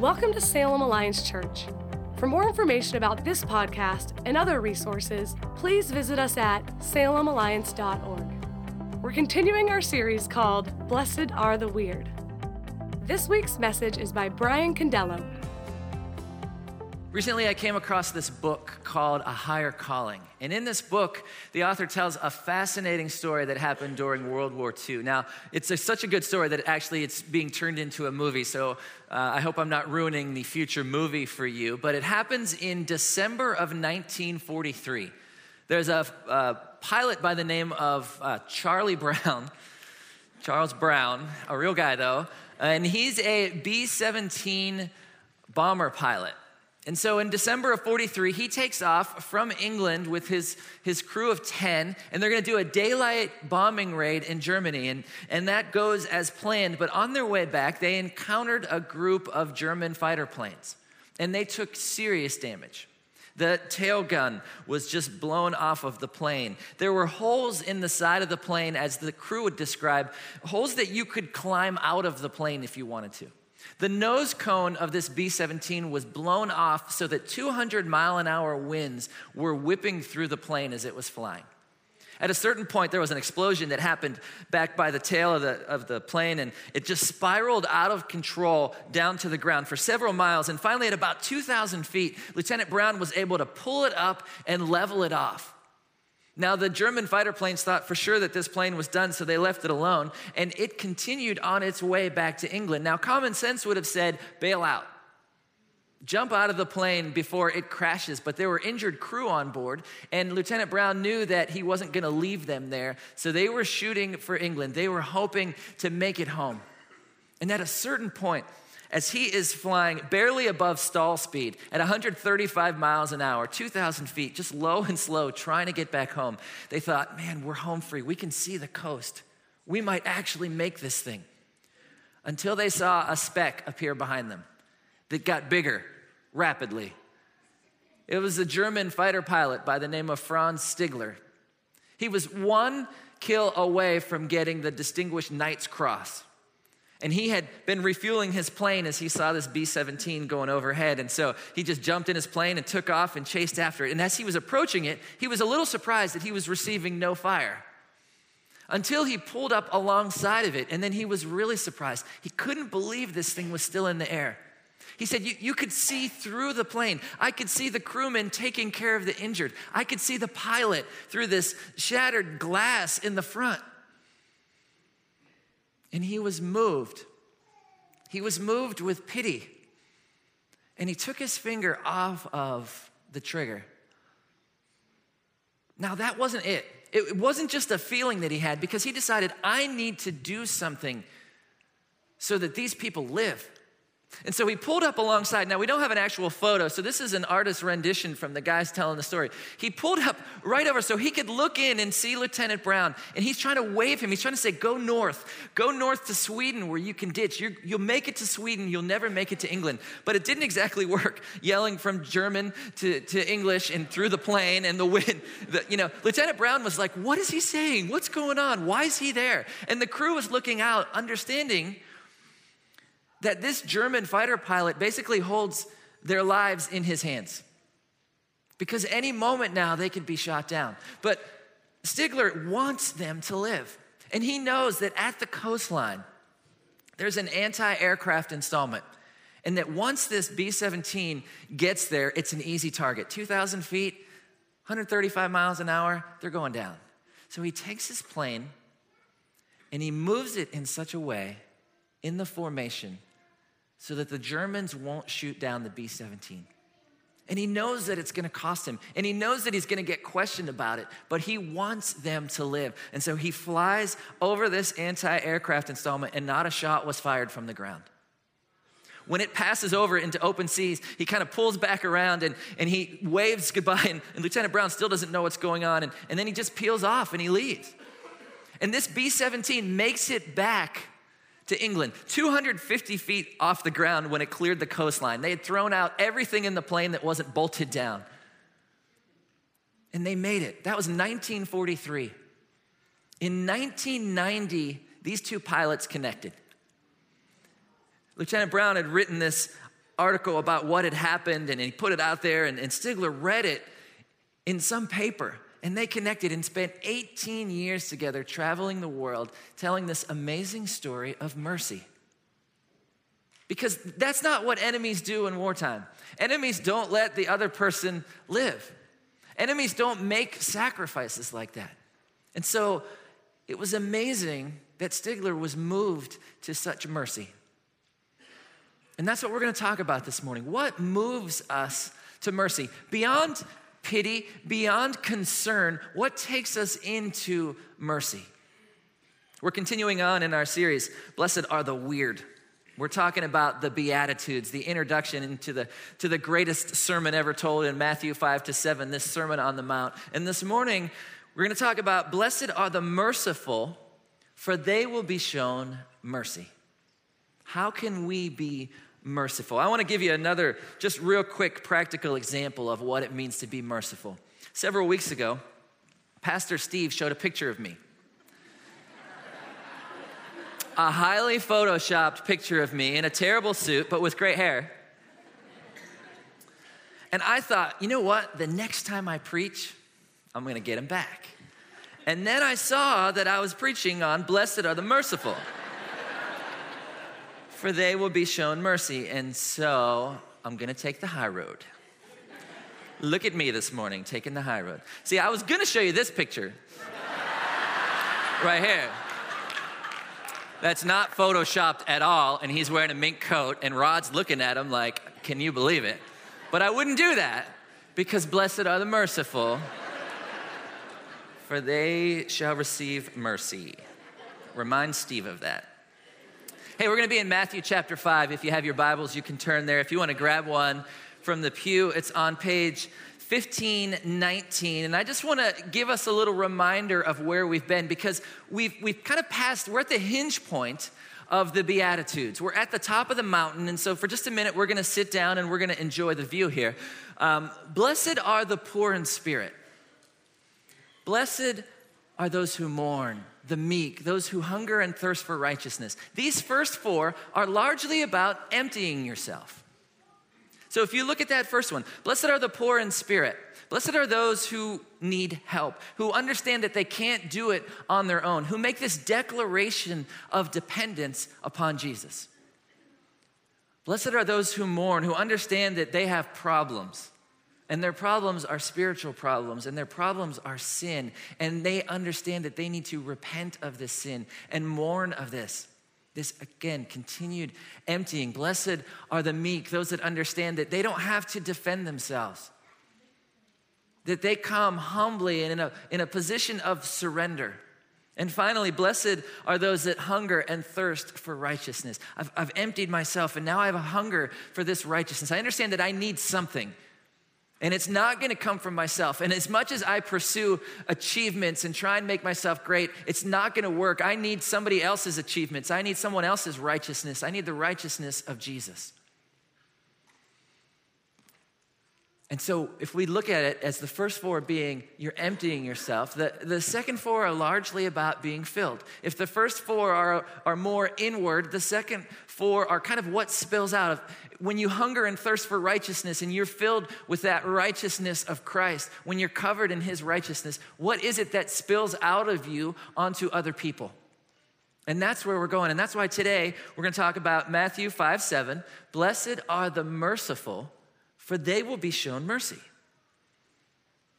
Welcome to Salem Alliance Church. For more information about this podcast and other resources, please visit us at salemalliance.org. We're continuing our series called Blessed Are the Weird. This week's message is by Brian Condello. Recently, I came across this book called A Higher Calling. And in this book, the author tells a fascinating story that happened during World War II. Now, it's a, such a good story that actually it's being turned into a movie. So uh, I hope I'm not ruining the future movie for you. But it happens in December of 1943. There's a, a pilot by the name of uh, Charlie Brown, Charles Brown, a real guy though, and he's a B 17 bomber pilot. And so in December of 43, he takes off from England with his, his crew of 10, and they're to do a daylight bombing raid in Germany. And, and that goes as planned. But on their way back, they encountered a group of German fighter planes, and they took serious damage. The tail gun was just blown off of the plane. There were holes in the side of the plane, as the crew would describe, holes that you could climb out of the plane if you wanted to. The nose cone of this B 17 was blown off so that 200 mile an hour winds were whipping through the plane as it was flying. At a certain point, there was an explosion that happened back by the tail of the, of the plane, and it just spiraled out of control down to the ground for several miles. And finally, at about 2,000 feet, Lieutenant Brown was able to pull it up and level it off. Now, the German fighter planes thought for sure that this plane was done, so they left it alone, and it continued on its way back to England. Now, common sense would have said, bail out. Jump out of the plane before it crashes, but there were injured crew on board, and Lieutenant Brown knew that he wasn't going to leave them there, so they were shooting for England. They were hoping to make it home. And at a certain point, as he is flying barely above stall speed at 135 miles an hour, 2,000 feet, just low and slow, trying to get back home. They thought, man, we're home free. We can see the coast. We might actually make this thing. Until they saw a speck appear behind them that got bigger rapidly. It was a German fighter pilot by the name of Franz Stigler. He was one kill away from getting the Distinguished Knight's Cross. And he had been refueling his plane as he saw this B 17 going overhead. And so he just jumped in his plane and took off and chased after it. And as he was approaching it, he was a little surprised that he was receiving no fire until he pulled up alongside of it. And then he was really surprised. He couldn't believe this thing was still in the air. He said, you, you could see through the plane. I could see the crewmen taking care of the injured. I could see the pilot through this shattered glass in the front. And he was moved. He was moved with pity. And he took his finger off of the trigger. Now, that wasn't it. It wasn't just a feeling that he had because he decided, I need to do something so that these people live. And so he pulled up alongside. Now, we don't have an actual photo, so this is an artist's rendition from the guys telling the story. He pulled up right over so he could look in and see Lieutenant Brown, and he's trying to wave him. He's trying to say, Go north. Go north to Sweden where you can ditch. you will make it to Sweden, you'll never make it to England. But it didn't exactly work, yelling from German to, to English and through the plane and the wind. The, you know, Lieutenant Brown was like, What is he saying? What's going on? Why is he there? And the crew was looking out, understanding that this German fighter pilot basically holds their lives in his hands. Because any moment now they could be shot down. But Stigler wants them to live. And he knows that at the coastline, there's an anti aircraft installment. And that once this B 17 gets there, it's an easy target. 2,000 feet, 135 miles an hour, they're going down. So he takes his plane and he moves it in such a way in the formation so that the Germans won't shoot down the B 17. And he knows that it's gonna cost him, and he knows that he's gonna get questioned about it, but he wants them to live. And so he flies over this anti aircraft installment, and not a shot was fired from the ground. When it passes over into open seas, he kind of pulls back around and, and he waves goodbye, and, and Lieutenant Brown still doesn't know what's going on, and, and then he just peels off and he leaves. And this B 17 makes it back to England, 250 feet off the ground when it cleared the coastline. They had thrown out everything in the plane that wasn't bolted down. And they made it. That was 1943. In 1990, these two pilots connected. Lieutenant Brown had written this article about what had happened and he put it out there, and, and Stigler read it in some paper. And they connected and spent 18 years together traveling the world telling this amazing story of mercy. Because that's not what enemies do in wartime. Enemies don't let the other person live, enemies don't make sacrifices like that. And so it was amazing that Stigler was moved to such mercy. And that's what we're going to talk about this morning. What moves us to mercy? Beyond pity, beyond concern, what takes us into mercy? We're continuing on in our series, Blessed Are the Weird. We're talking about the Beatitudes, the introduction into the, to the greatest sermon ever told in Matthew 5 to 7, this Sermon on the Mount. And this morning, we're going to talk about Blessed are the merciful, for they will be shown mercy. How can we be merciful. I want to give you another, just real quick, practical example of what it means to be merciful. Several weeks ago, Pastor Steve showed a picture of me. a highly photoshopped picture of me in a terrible suit, but with great hair. And I thought, you know what? The next time I preach, I'm going to get him back. And then I saw that I was preaching on Blessed are the merciful for they will be shown mercy. And so I'm gonna take the high road. Look at me this morning taking the high road. See, I was gonna show you this picture right here. That's not photoshopped at all, and he's wearing a mink coat, and Rod's looking at him like, Can you believe it? But I wouldn't do that because blessed are the merciful, for they shall receive mercy. Remind Steve of that. Hey, we're going to be in Matthew chapter 5. If you have your Bibles, you can turn there. If you want to grab one from the pew, it's on page 1519. And I just want to give us a little reminder of where we've been because we've, we've kind of passed, we're at the hinge point of the Beatitudes. We're at the top of the mountain. And so, for just a minute, we're going to sit down and we're going to enjoy the view here. Um, Blessed are the poor in spirit. Blessed are those who mourn the meek, those who hunger and thirst for righteousness. These first four are largely about emptying yourself. So if you look at that first one, blessed are the poor in spirit. Blessed are those who need help, who understand that they can't do it on their own, who make this declaration of dependence upon Jesus. Blessed are those who mourn, who understand that they have problems and their problems are spiritual problems, and their problems are sin. And they understand that they need to repent of this sin and mourn of this. This, again, continued emptying. Blessed are the meek, those that understand that they don't have to defend themselves, that they come humbly and in a, in a position of surrender. And finally, blessed are those that hunger and thirst for righteousness. I've, I've emptied myself, and now I have a hunger for this righteousness. I understand that I need something. And it's not gonna come from myself. And as much as I pursue achievements and try and make myself great, it's not gonna work. I need somebody else's achievements. I need someone else's righteousness. I need the righteousness of Jesus. And so, if we look at it as the first four being you're emptying yourself, the, the second four are largely about being filled. If the first four are, are more inward, the second four are kind of what spills out. Of when you hunger and thirst for righteousness and you're filled with that righteousness of Christ, when you're covered in his righteousness, what is it that spills out of you onto other people? And that's where we're going. And that's why today we're going to talk about Matthew 5 7. Blessed are the merciful for they will be shown mercy.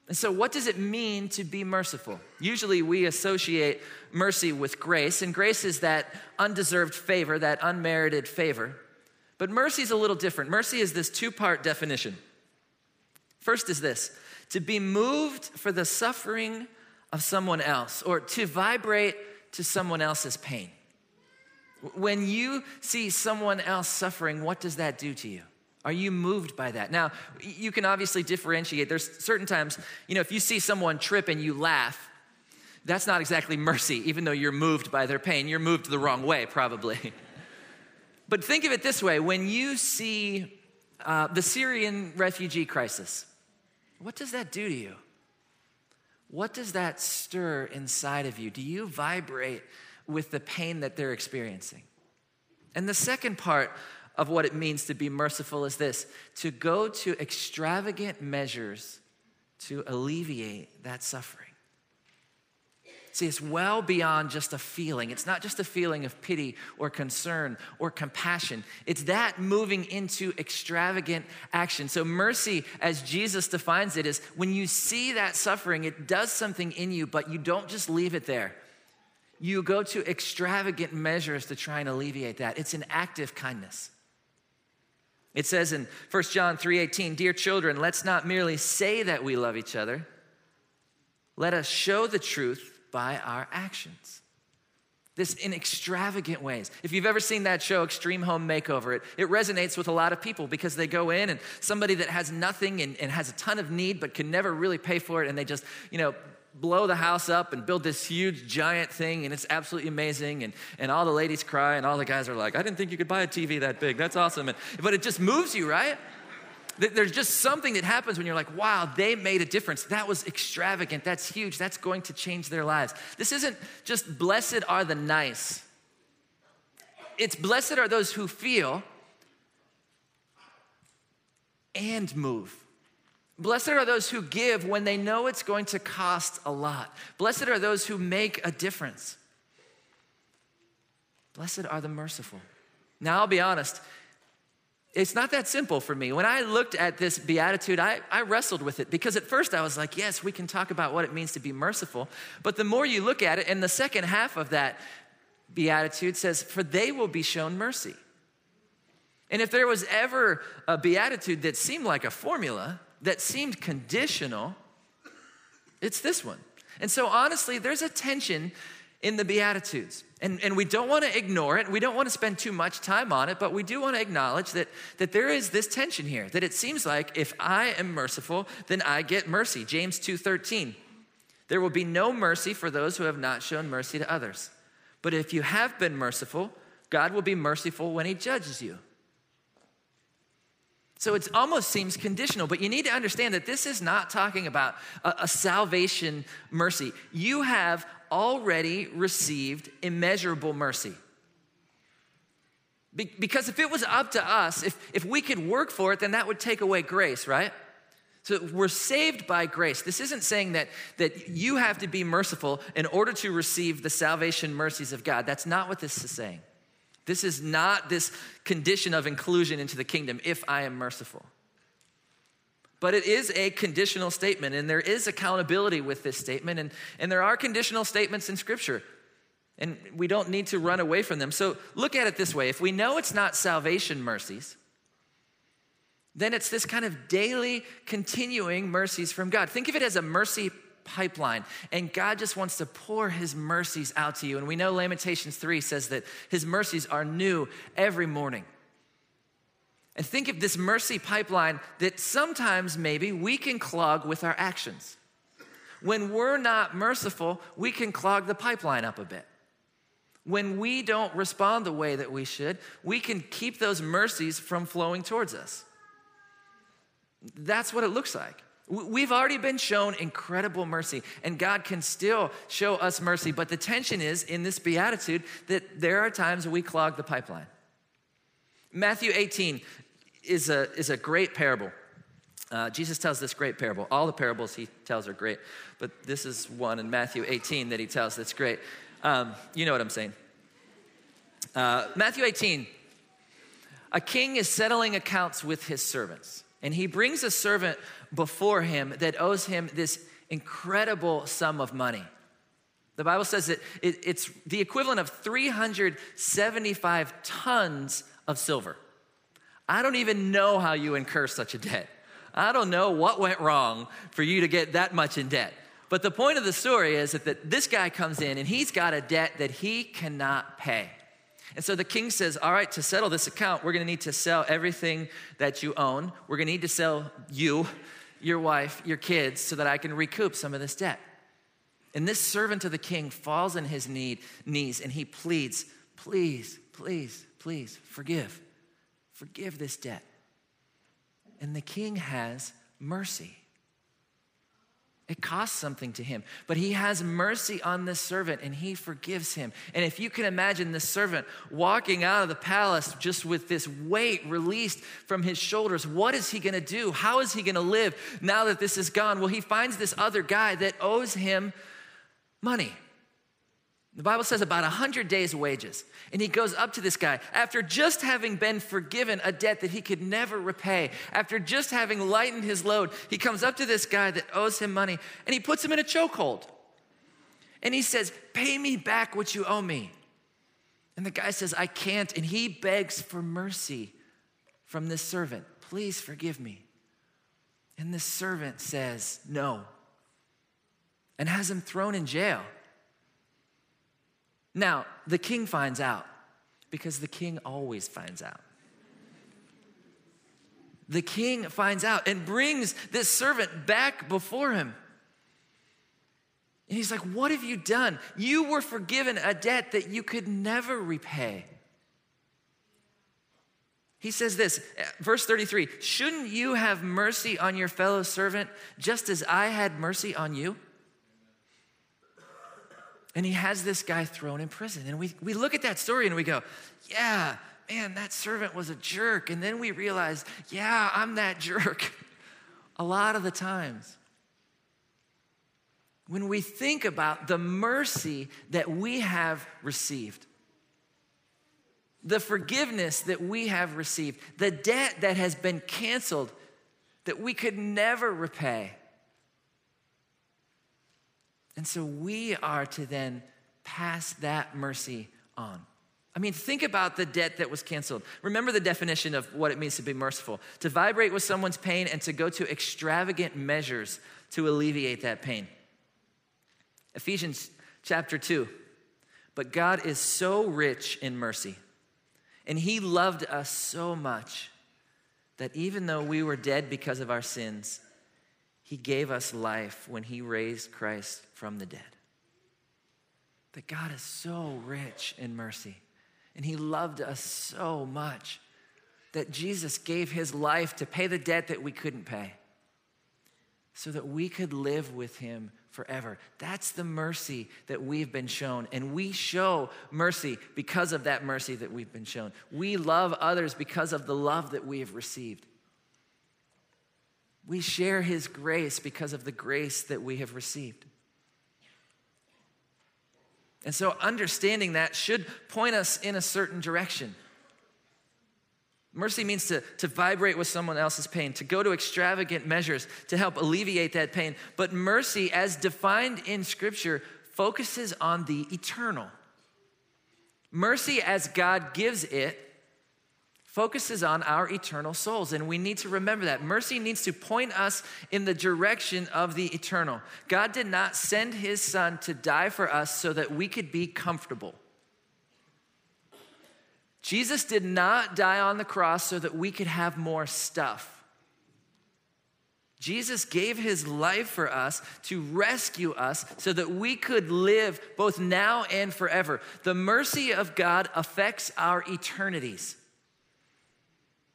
And so, what does it mean to be merciful? Usually, we associate mercy with grace, and grace is that undeserved favor, that unmerited favor. But mercy is a little different. Mercy is this two part definition. First is this to be moved for the suffering of someone else, or to vibrate to someone else's pain. When you see someone else suffering, what does that do to you? Are you moved by that? Now, you can obviously differentiate. There's certain times, you know, if you see someone trip and you laugh, that's not exactly mercy, even though you're moved by their pain. You're moved the wrong way, probably. but think of it this way when you see uh, the Syrian refugee crisis, what does that do to you? What does that stir inside of you? Do you vibrate with the pain that they're experiencing? And the second part of what it means to be merciful is this to go to extravagant measures to alleviate that suffering. See, it's well beyond just a feeling. It's not just a feeling of pity or concern or compassion. It's that moving into extravagant action. So, mercy, as Jesus defines it, is when you see that suffering, it does something in you, but you don't just leave it there. You go to extravagant measures to try and alleviate that. It's an active kindness. It says in 1 John 3:18, "Dear children, let's not merely say that we love each other. Let us show the truth by our actions. This in extravagant ways. If you've ever seen that show, Extreme Home Makeover, it, it resonates with a lot of people because they go in and somebody that has nothing and, and has a ton of need but can never really pay for it, and they just, you know, blow the house up and build this huge giant thing and it's absolutely amazing and, and all the ladies cry and all the guys are like i didn't think you could buy a tv that big that's awesome and, but it just moves you right there's just something that happens when you're like, wow, they made a difference. That was extravagant. That's huge. That's going to change their lives. This isn't just blessed are the nice, it's blessed are those who feel and move. Blessed are those who give when they know it's going to cost a lot. Blessed are those who make a difference. Blessed are the merciful. Now, I'll be honest, it's not that simple for me. When I looked at this beatitude, I, I wrestled with it because at first I was like, yes, we can talk about what it means to be merciful. But the more you look at it, and the second half of that beatitude says, for they will be shown mercy. And if there was ever a beatitude that seemed like a formula, that seemed conditional, it's this one. And so honestly, there's a tension in the Beatitudes. And, and we don't want to ignore it. We don't want to spend too much time on it, but we do want to acknowledge that, that there is this tension here, that it seems like if I am merciful, then I get mercy. James 2.13, there will be no mercy for those who have not shown mercy to others. But if you have been merciful, God will be merciful when he judges you. So it almost seems conditional, but you need to understand that this is not talking about a, a salvation mercy. You have already received immeasurable mercy. Be- because if it was up to us, if, if we could work for it, then that would take away grace, right? So we're saved by grace. This isn't saying that, that you have to be merciful in order to receive the salvation mercies of God. That's not what this is saying. This is not this condition of inclusion into the kingdom if I am merciful. But it is a conditional statement, and there is accountability with this statement, and, and there are conditional statements in Scripture, and we don't need to run away from them. So look at it this way if we know it's not salvation mercies, then it's this kind of daily, continuing mercies from God. Think of it as a mercy pipeline, and God just wants to pour His mercies out to you. And we know Lamentations 3 says that His mercies are new every morning. And think of this mercy pipeline that sometimes maybe we can clog with our actions. When we're not merciful, we can clog the pipeline up a bit. When we don't respond the way that we should, we can keep those mercies from flowing towards us. That's what it looks like. We've already been shown incredible mercy, and God can still show us mercy. But the tension is in this beatitude that there are times we clog the pipeline. Matthew 18, is a, is a great parable. Uh, Jesus tells this great parable. All the parables he tells are great, but this is one in Matthew 18 that he tells that's great. Um, you know what I'm saying. Uh, Matthew 18 a king is settling accounts with his servants, and he brings a servant before him that owes him this incredible sum of money. The Bible says that it, it's the equivalent of 375 tons of silver. I don't even know how you incur such a debt. I don't know what went wrong for you to get that much in debt. But the point of the story is that, that this guy comes in and he's got a debt that he cannot pay. And so the king says, All right, to settle this account, we're gonna need to sell everything that you own. We're gonna need to sell you, your wife, your kids, so that I can recoup some of this debt. And this servant of the king falls on his need, knees and he pleads, Please, please, please, forgive. Forgive this debt. And the king has mercy. It costs something to him. But he has mercy on this servant and he forgives him. And if you can imagine this servant walking out of the palace just with this weight released from his shoulders, what is he gonna do? How is he gonna live now that this is gone? Well, he finds this other guy that owes him money. The Bible says about 100 days' wages. And he goes up to this guy after just having been forgiven a debt that he could never repay. After just having lightened his load, he comes up to this guy that owes him money and he puts him in a chokehold. And he says, Pay me back what you owe me. And the guy says, I can't. And he begs for mercy from this servant. Please forgive me. And this servant says, No, and has him thrown in jail. Now, the king finds out because the king always finds out. The king finds out and brings this servant back before him. And he's like, What have you done? You were forgiven a debt that you could never repay. He says this, verse 33 Shouldn't you have mercy on your fellow servant just as I had mercy on you? And he has this guy thrown in prison. And we, we look at that story and we go, yeah, man, that servant was a jerk. And then we realize, yeah, I'm that jerk a lot of the times. When we think about the mercy that we have received, the forgiveness that we have received, the debt that has been canceled that we could never repay. And so we are to then pass that mercy on. I mean, think about the debt that was canceled. Remember the definition of what it means to be merciful to vibrate with someone's pain and to go to extravagant measures to alleviate that pain. Ephesians chapter 2. But God is so rich in mercy, and He loved us so much that even though we were dead because of our sins, he gave us life when He raised Christ from the dead. That God is so rich in mercy, and He loved us so much that Jesus gave His life to pay the debt that we couldn't pay so that we could live with Him forever. That's the mercy that we've been shown. And we show mercy because of that mercy that we've been shown. We love others because of the love that we have received. We share his grace because of the grace that we have received. And so, understanding that should point us in a certain direction. Mercy means to, to vibrate with someone else's pain, to go to extravagant measures to help alleviate that pain. But mercy, as defined in Scripture, focuses on the eternal. Mercy, as God gives it, focuses on our eternal souls. And we need to remember that. Mercy needs to point us in the direction of the eternal. God did not send his son to die for us so that we could be comfortable. Jesus did not die on the cross so that we could have more stuff. Jesus gave his life for us to rescue us so that we could live both now and forever. The mercy of God affects our eternities.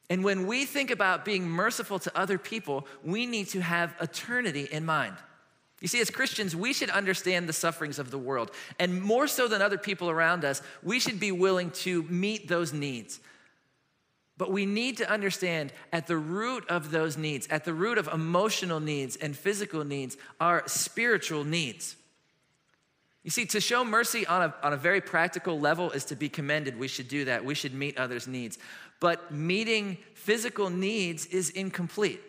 And when we think about being merciful to other people, we need to have eternity in mind. You see, as Christians, we should understand the sufferings of the world. And more so than other people around us, we should be willing to meet those needs. But we need to understand at the root of those needs, at the root of emotional needs and physical needs, are spiritual needs. You see, to show mercy on a, on a very practical level is to be commended. We should do that. We should meet others' needs but meeting physical needs is incomplete.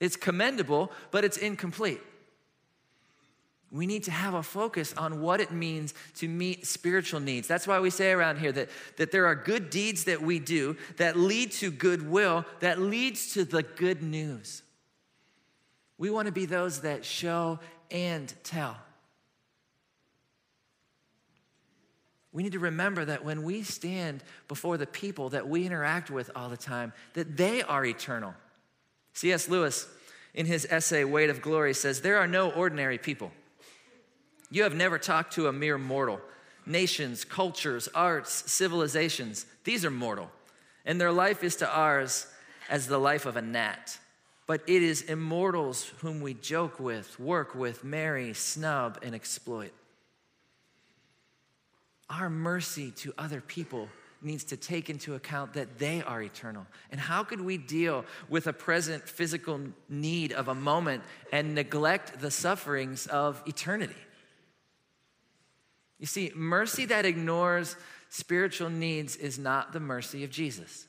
It's commendable, but it's incomplete. We need to have a focus on what it means to meet spiritual needs. That's why we say around here that, that there are good deeds that we do that lead to goodwill, that leads to the good news. We want to be those that show and tell. We need to remember that when we stand before the people that we interact with all the time, that they are eternal. C.S. Lewis, in his essay, Weight of Glory, says, There are no ordinary people. You have never talked to a mere mortal. Nations, cultures, arts, civilizations, these are mortal. And their life is to ours as the life of a gnat. but it is immortals whom we joke with, work with, marry, snub, and exploit. Our mercy to other people needs to take into account that they are eternal. And how could we deal with a present physical need of a moment and neglect the sufferings of eternity? You see, mercy that ignores spiritual needs is not the mercy of Jesus.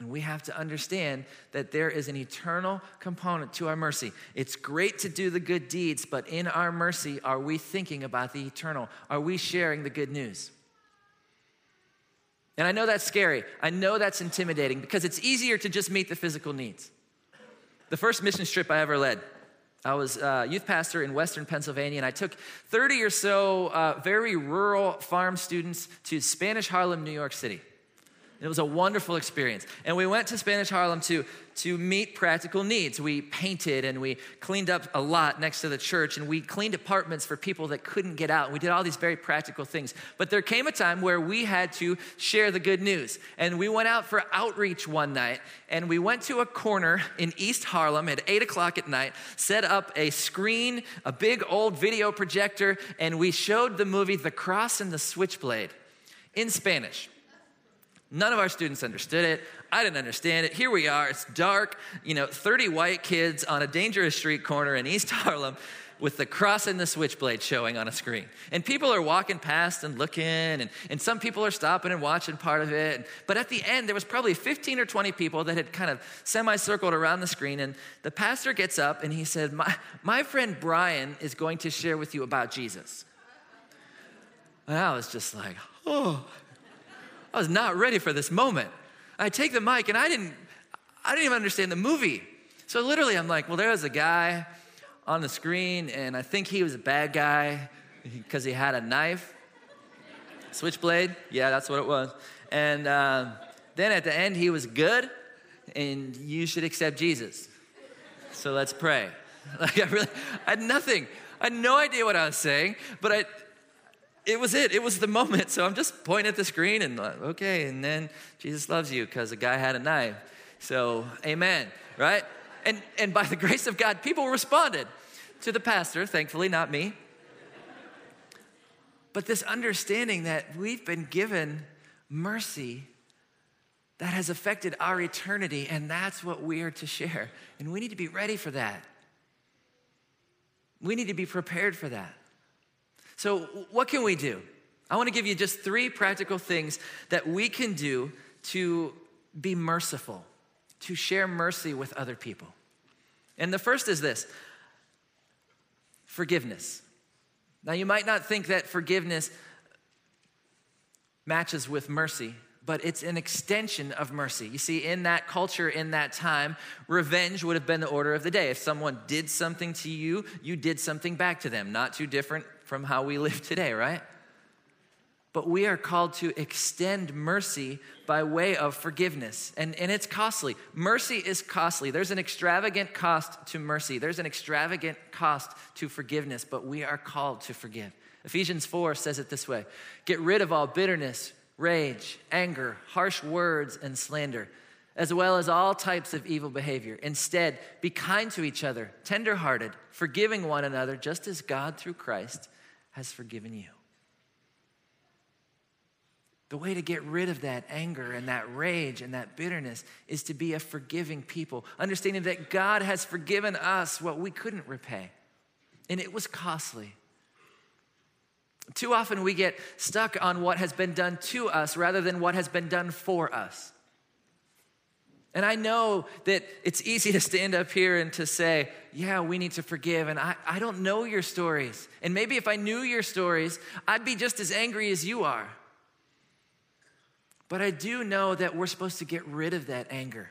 And we have to understand that there is an eternal component to our mercy. It's great to do the good deeds, but in our mercy, are we thinking about the eternal? Are we sharing the good news? And I know that's scary. I know that's intimidating because it's easier to just meet the physical needs. The first mission trip I ever led, I was a youth pastor in Western Pennsylvania, and I took 30 or so uh, very rural farm students to Spanish Harlem, New York City. It was a wonderful experience. And we went to Spanish Harlem to, to meet practical needs. We painted and we cleaned up a lot next to the church and we cleaned apartments for people that couldn't get out. We did all these very practical things. But there came a time where we had to share the good news. And we went out for outreach one night and we went to a corner in East Harlem at 8 o'clock at night, set up a screen, a big old video projector, and we showed the movie The Cross and the Switchblade in Spanish. None of our students understood it. I didn't understand it. Here we are. It's dark, you know, 30 white kids on a dangerous street corner in East Harlem with the cross and the switchblade showing on a screen. And people are walking past and looking, and, and some people are stopping and watching part of it. But at the end, there was probably 15 or 20 people that had kind of semicircled around the screen. And the pastor gets up and he said, My, my friend Brian is going to share with you about Jesus. And I was just like, Oh, I was not ready for this moment. I take the mic and I didn't, I didn't even understand the movie. So literally, I'm like, well, there was a guy on the screen, and I think he was a bad guy because he had a knife, switchblade. Yeah, that's what it was. And uh, then at the end, he was good, and you should accept Jesus. So let's pray. Like I really, I had nothing. I had no idea what I was saying, but I, it was it. It was the moment. So I'm just pointing at the screen and like, okay, and then Jesus loves you because a guy had a knife. So amen, right? And and by the grace of God, people responded to the pastor, thankfully not me. But this understanding that we've been given mercy that has affected our eternity, and that's what we are to share. And we need to be ready for that. We need to be prepared for that. So, what can we do? I want to give you just three practical things that we can do to be merciful, to share mercy with other people. And the first is this forgiveness. Now, you might not think that forgiveness matches with mercy, but it's an extension of mercy. You see, in that culture, in that time, revenge would have been the order of the day. If someone did something to you, you did something back to them. Not too different from how we live today, right? But we are called to extend mercy by way of forgiveness. And, and it's costly. Mercy is costly. There's an extravagant cost to mercy, there's an extravagant cost to forgiveness, but we are called to forgive. Ephesians 4 says it this way Get rid of all bitterness, rage, anger, harsh words, and slander, as well as all types of evil behavior. Instead, be kind to each other, tenderhearted, forgiving one another, just as God through Christ has forgiven you. The way to get rid of that anger and that rage and that bitterness is to be a forgiving people, understanding that God has forgiven us what we couldn't repay. And it was costly. Too often we get stuck on what has been done to us rather than what has been done for us. And I know that it's easy to stand up here and to say, yeah, we need to forgive. And I, I don't know your stories. And maybe if I knew your stories, I'd be just as angry as you are. But I do know that we're supposed to get rid of that anger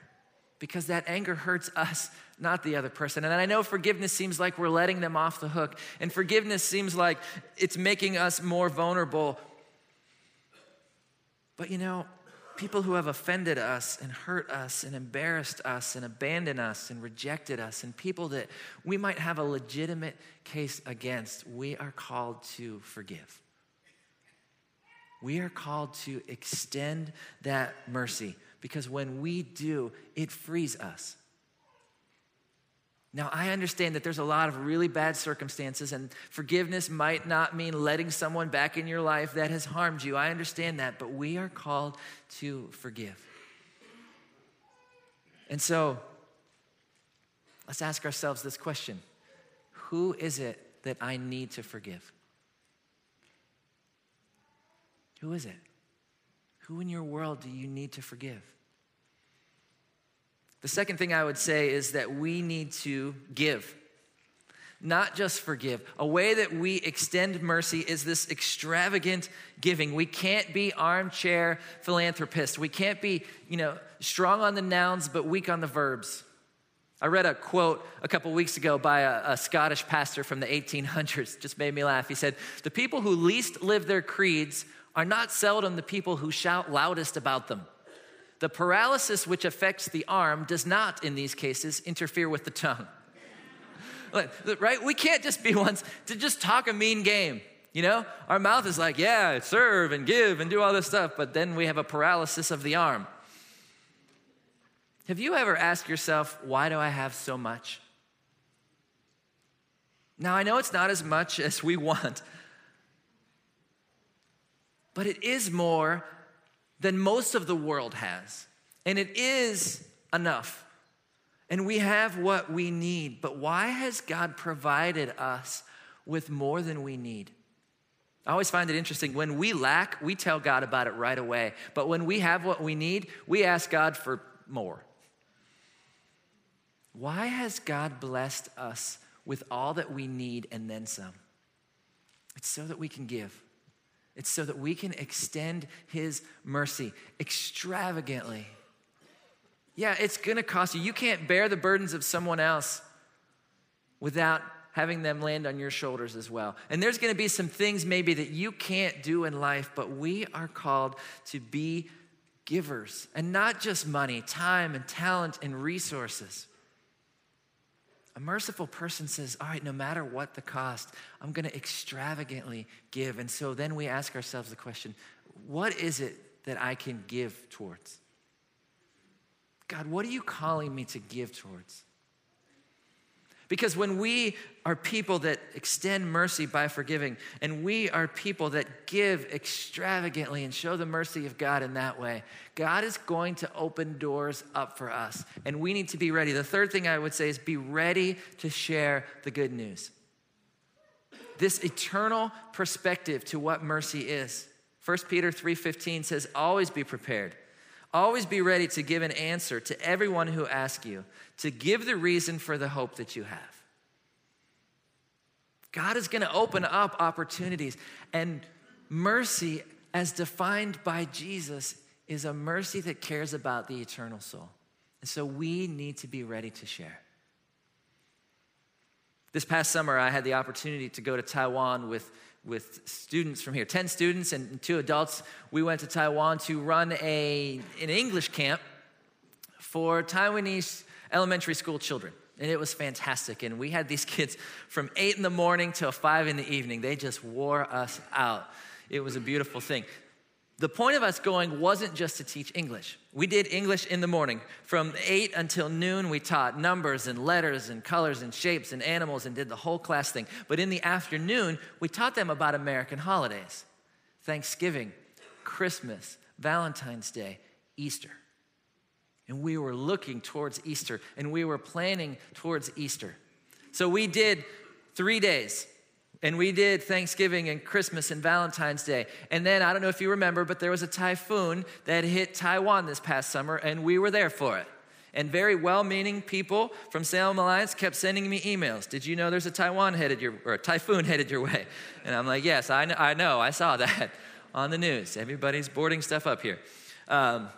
because that anger hurts us, not the other person. And I know forgiveness seems like we're letting them off the hook, and forgiveness seems like it's making us more vulnerable. But you know, people who have offended us and hurt us and embarrassed us and abandoned us and rejected us, and people that we might have a legitimate case against, we are called to forgive. We are called to extend that mercy because when we do, it frees us. Now, I understand that there's a lot of really bad circumstances, and forgiveness might not mean letting someone back in your life that has harmed you. I understand that, but we are called to forgive. And so, let's ask ourselves this question Who is it that I need to forgive? Who is it? Who in your world do you need to forgive? The second thing I would say is that we need to give, not just forgive. A way that we extend mercy is this extravagant giving. We can't be armchair philanthropists. We can't be, you know, strong on the nouns but weak on the verbs. I read a quote a couple weeks ago by a, a, Scottish pastor from the 1800s. Just made me laugh. He said, The people who least live their creeds are not seldom the people who shout loudest about them. The paralysis which affects the arm does not, in these cases, interfere with the tongue. right? We can't just be ones to just talk a mean game. You know, our mouth is like, yeah, serve and give and do all this stuff, but then we have a paralysis of the arm. Have you ever asked yourself, why do I have so much? Now, I know it's not as much as we want, but it is more than most of the world has. And it is enough. And we have what we need. But why has God provided us with more than we need? I always find it interesting. When we lack, we tell God about it right away. But when we have what we need, we ask God for more. Why has God blessed us with all that we need and then some? It's so that we can give. It's so that we can extend His mercy extravagantly. Yeah, it's gonna cost you. You can't bear the burdens of someone else without having them land on your shoulders as well. And there's gonna be some things maybe that you can't do in life, but we are called to be givers and not just money, time and talent and resources. A merciful person says, All right, no matter what the cost, I'm going to extravagantly give. And so then we ask ourselves the question what is it that I can give towards? God, what are you calling me to give towards? Because when we are people that extend mercy by forgiving, and we are people that give extravagantly and show the mercy of God in that way, God is going to open doors up for us. And we need to be ready. The third thing I would say is be ready to share the good news. This eternal perspective to what mercy is. 1 Peter 3:15 says, "Always be prepared. Always be ready to give an answer to everyone who asks you, to give the reason for the hope that you have. God is going to open up opportunities, and mercy, as defined by Jesus, is a mercy that cares about the eternal soul. And so we need to be ready to share. This past summer, I had the opportunity to go to Taiwan with with students from here 10 students and two adults. We went to taiwan to run a, an english camp for taiwanese elementary school children. And it was fantastic. And we had these kids from 8 in the morning till 5 in the evening. They just wore us out. It was a beautiful thing the point of us going wasn't just to teach English. We did English in the morning. From 8 until noon, we taught numbers and letters and colors and shapes and animals and did the whole class thing. But in the afternoon, we taught them about American holidays Thanksgiving, Christmas, Valentine's Day, Easter. And we were looking towards Easter and we were planning towards Easter. So we did three days and we did Thanksgiving and Christmas and Valentine's Day. And then, I don't know if you remember, but there was a typhoon that hit Taiwan this past summer, and we were there for it. And very well meaning people from Salem Alliance kept sending me emails. Did you know there's a Taiwan headed your, or a typhoon headed your way? And I'm like, yes, I know, I, know, I saw that on the news. Everybody's boarding stuff up here. Um,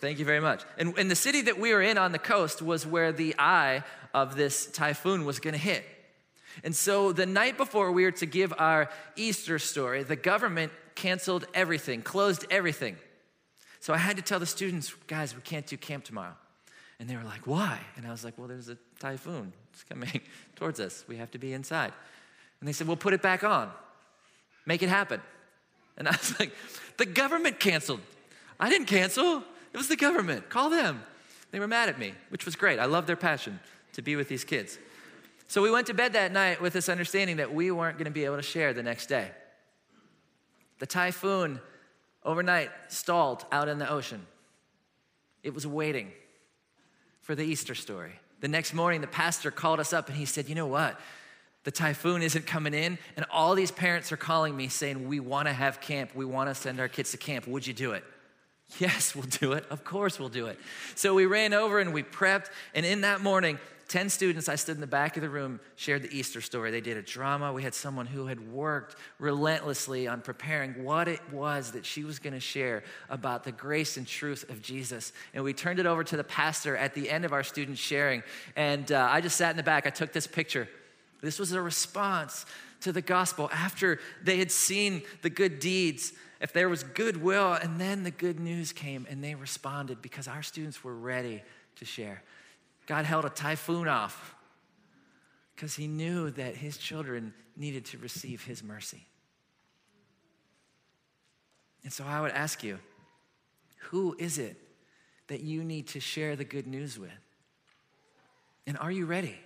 thank you very much. And, and the city that we were in on the coast was where the eye of this typhoon was going to hit. And so the night before we were to give our Easter story, the government canceled everything, closed everything. So I had to tell the students, guys, we can't do camp tomorrow. And they were like, why? And I was like, well, there's a typhoon. It's coming towards us. We have to be inside. And they said, well, put it back on. Make it happen. And I was like, the government canceled. I didn't cancel. It was the government. Call them. They were mad at me, which was great. I love their passion to be with these kids. So we went to bed that night with this understanding that we weren't going to be able to share the next day. The typhoon overnight stalled out in the ocean. It was waiting for the Easter story. The next morning, the pastor called us up and he said, You know what? The typhoon isn't coming in, and all these parents are calling me saying, We want to have camp. We want to send our kids to camp. Would you do it? Yes, we'll do it. Of course, we'll do it. So we ran over and we prepped. And in that morning, 10 students, I stood in the back of the room, shared the Easter story. They did a drama. We had someone who had worked relentlessly on preparing what it was that she was going to share about the grace and truth of Jesus. And we turned it over to the pastor at the end of our students sharing. And uh, I just sat in the back. I took this picture. This was a response to the gospel after they had seen the good deeds if there was goodwill, and then the good news came and they responded because our students were ready to share. God held a typhoon off because he knew that his children needed to receive his mercy. And so I would ask you who is it that you need to share the good news with? And are you ready?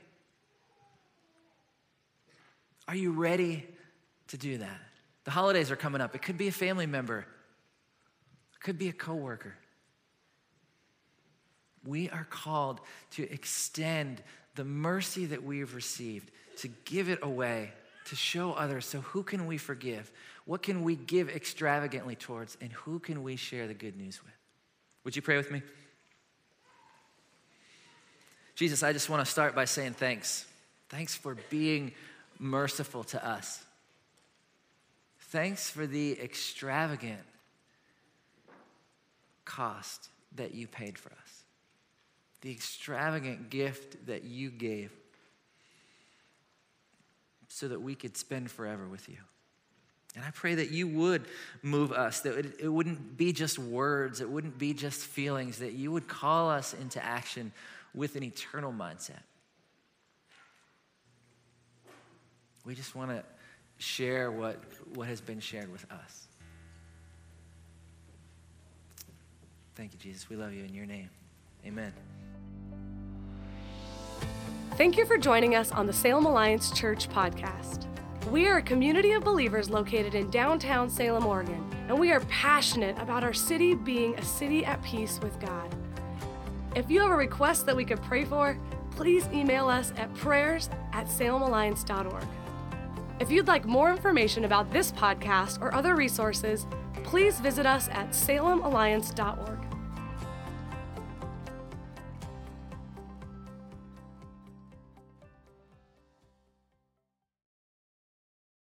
Are you ready to do that? The holidays are coming up. It could be a family member, it could be a coworker. We are called to extend the mercy that we've received, to give it away, to show others. So, who can we forgive? What can we give extravagantly towards? And who can we share the good news with? Would you pray with me? Jesus, I just want to start by saying thanks. Thanks for being merciful to us. Thanks for the extravagant cost that you paid for us the extravagant gift that you gave so that we could spend forever with you. And I pray that you would move us, that it, it, wouldn't be just words, it wouldn't be just feelings, that you would call us into action with an eternal mindset. We just want to share what, what has been shared with us. Thank you, Jesus. We love you in your name. Amen. Thank you for joining us on the Salem Alliance Church podcast. We are a community of believers located in downtown Salem, Oregon, and we are passionate about our city being a city at peace with God. If you have a request that we could pray for, please email us at prayers at salemalliance.org. If you'd like more information about this podcast or other resources, please visit us at salemalliance.org.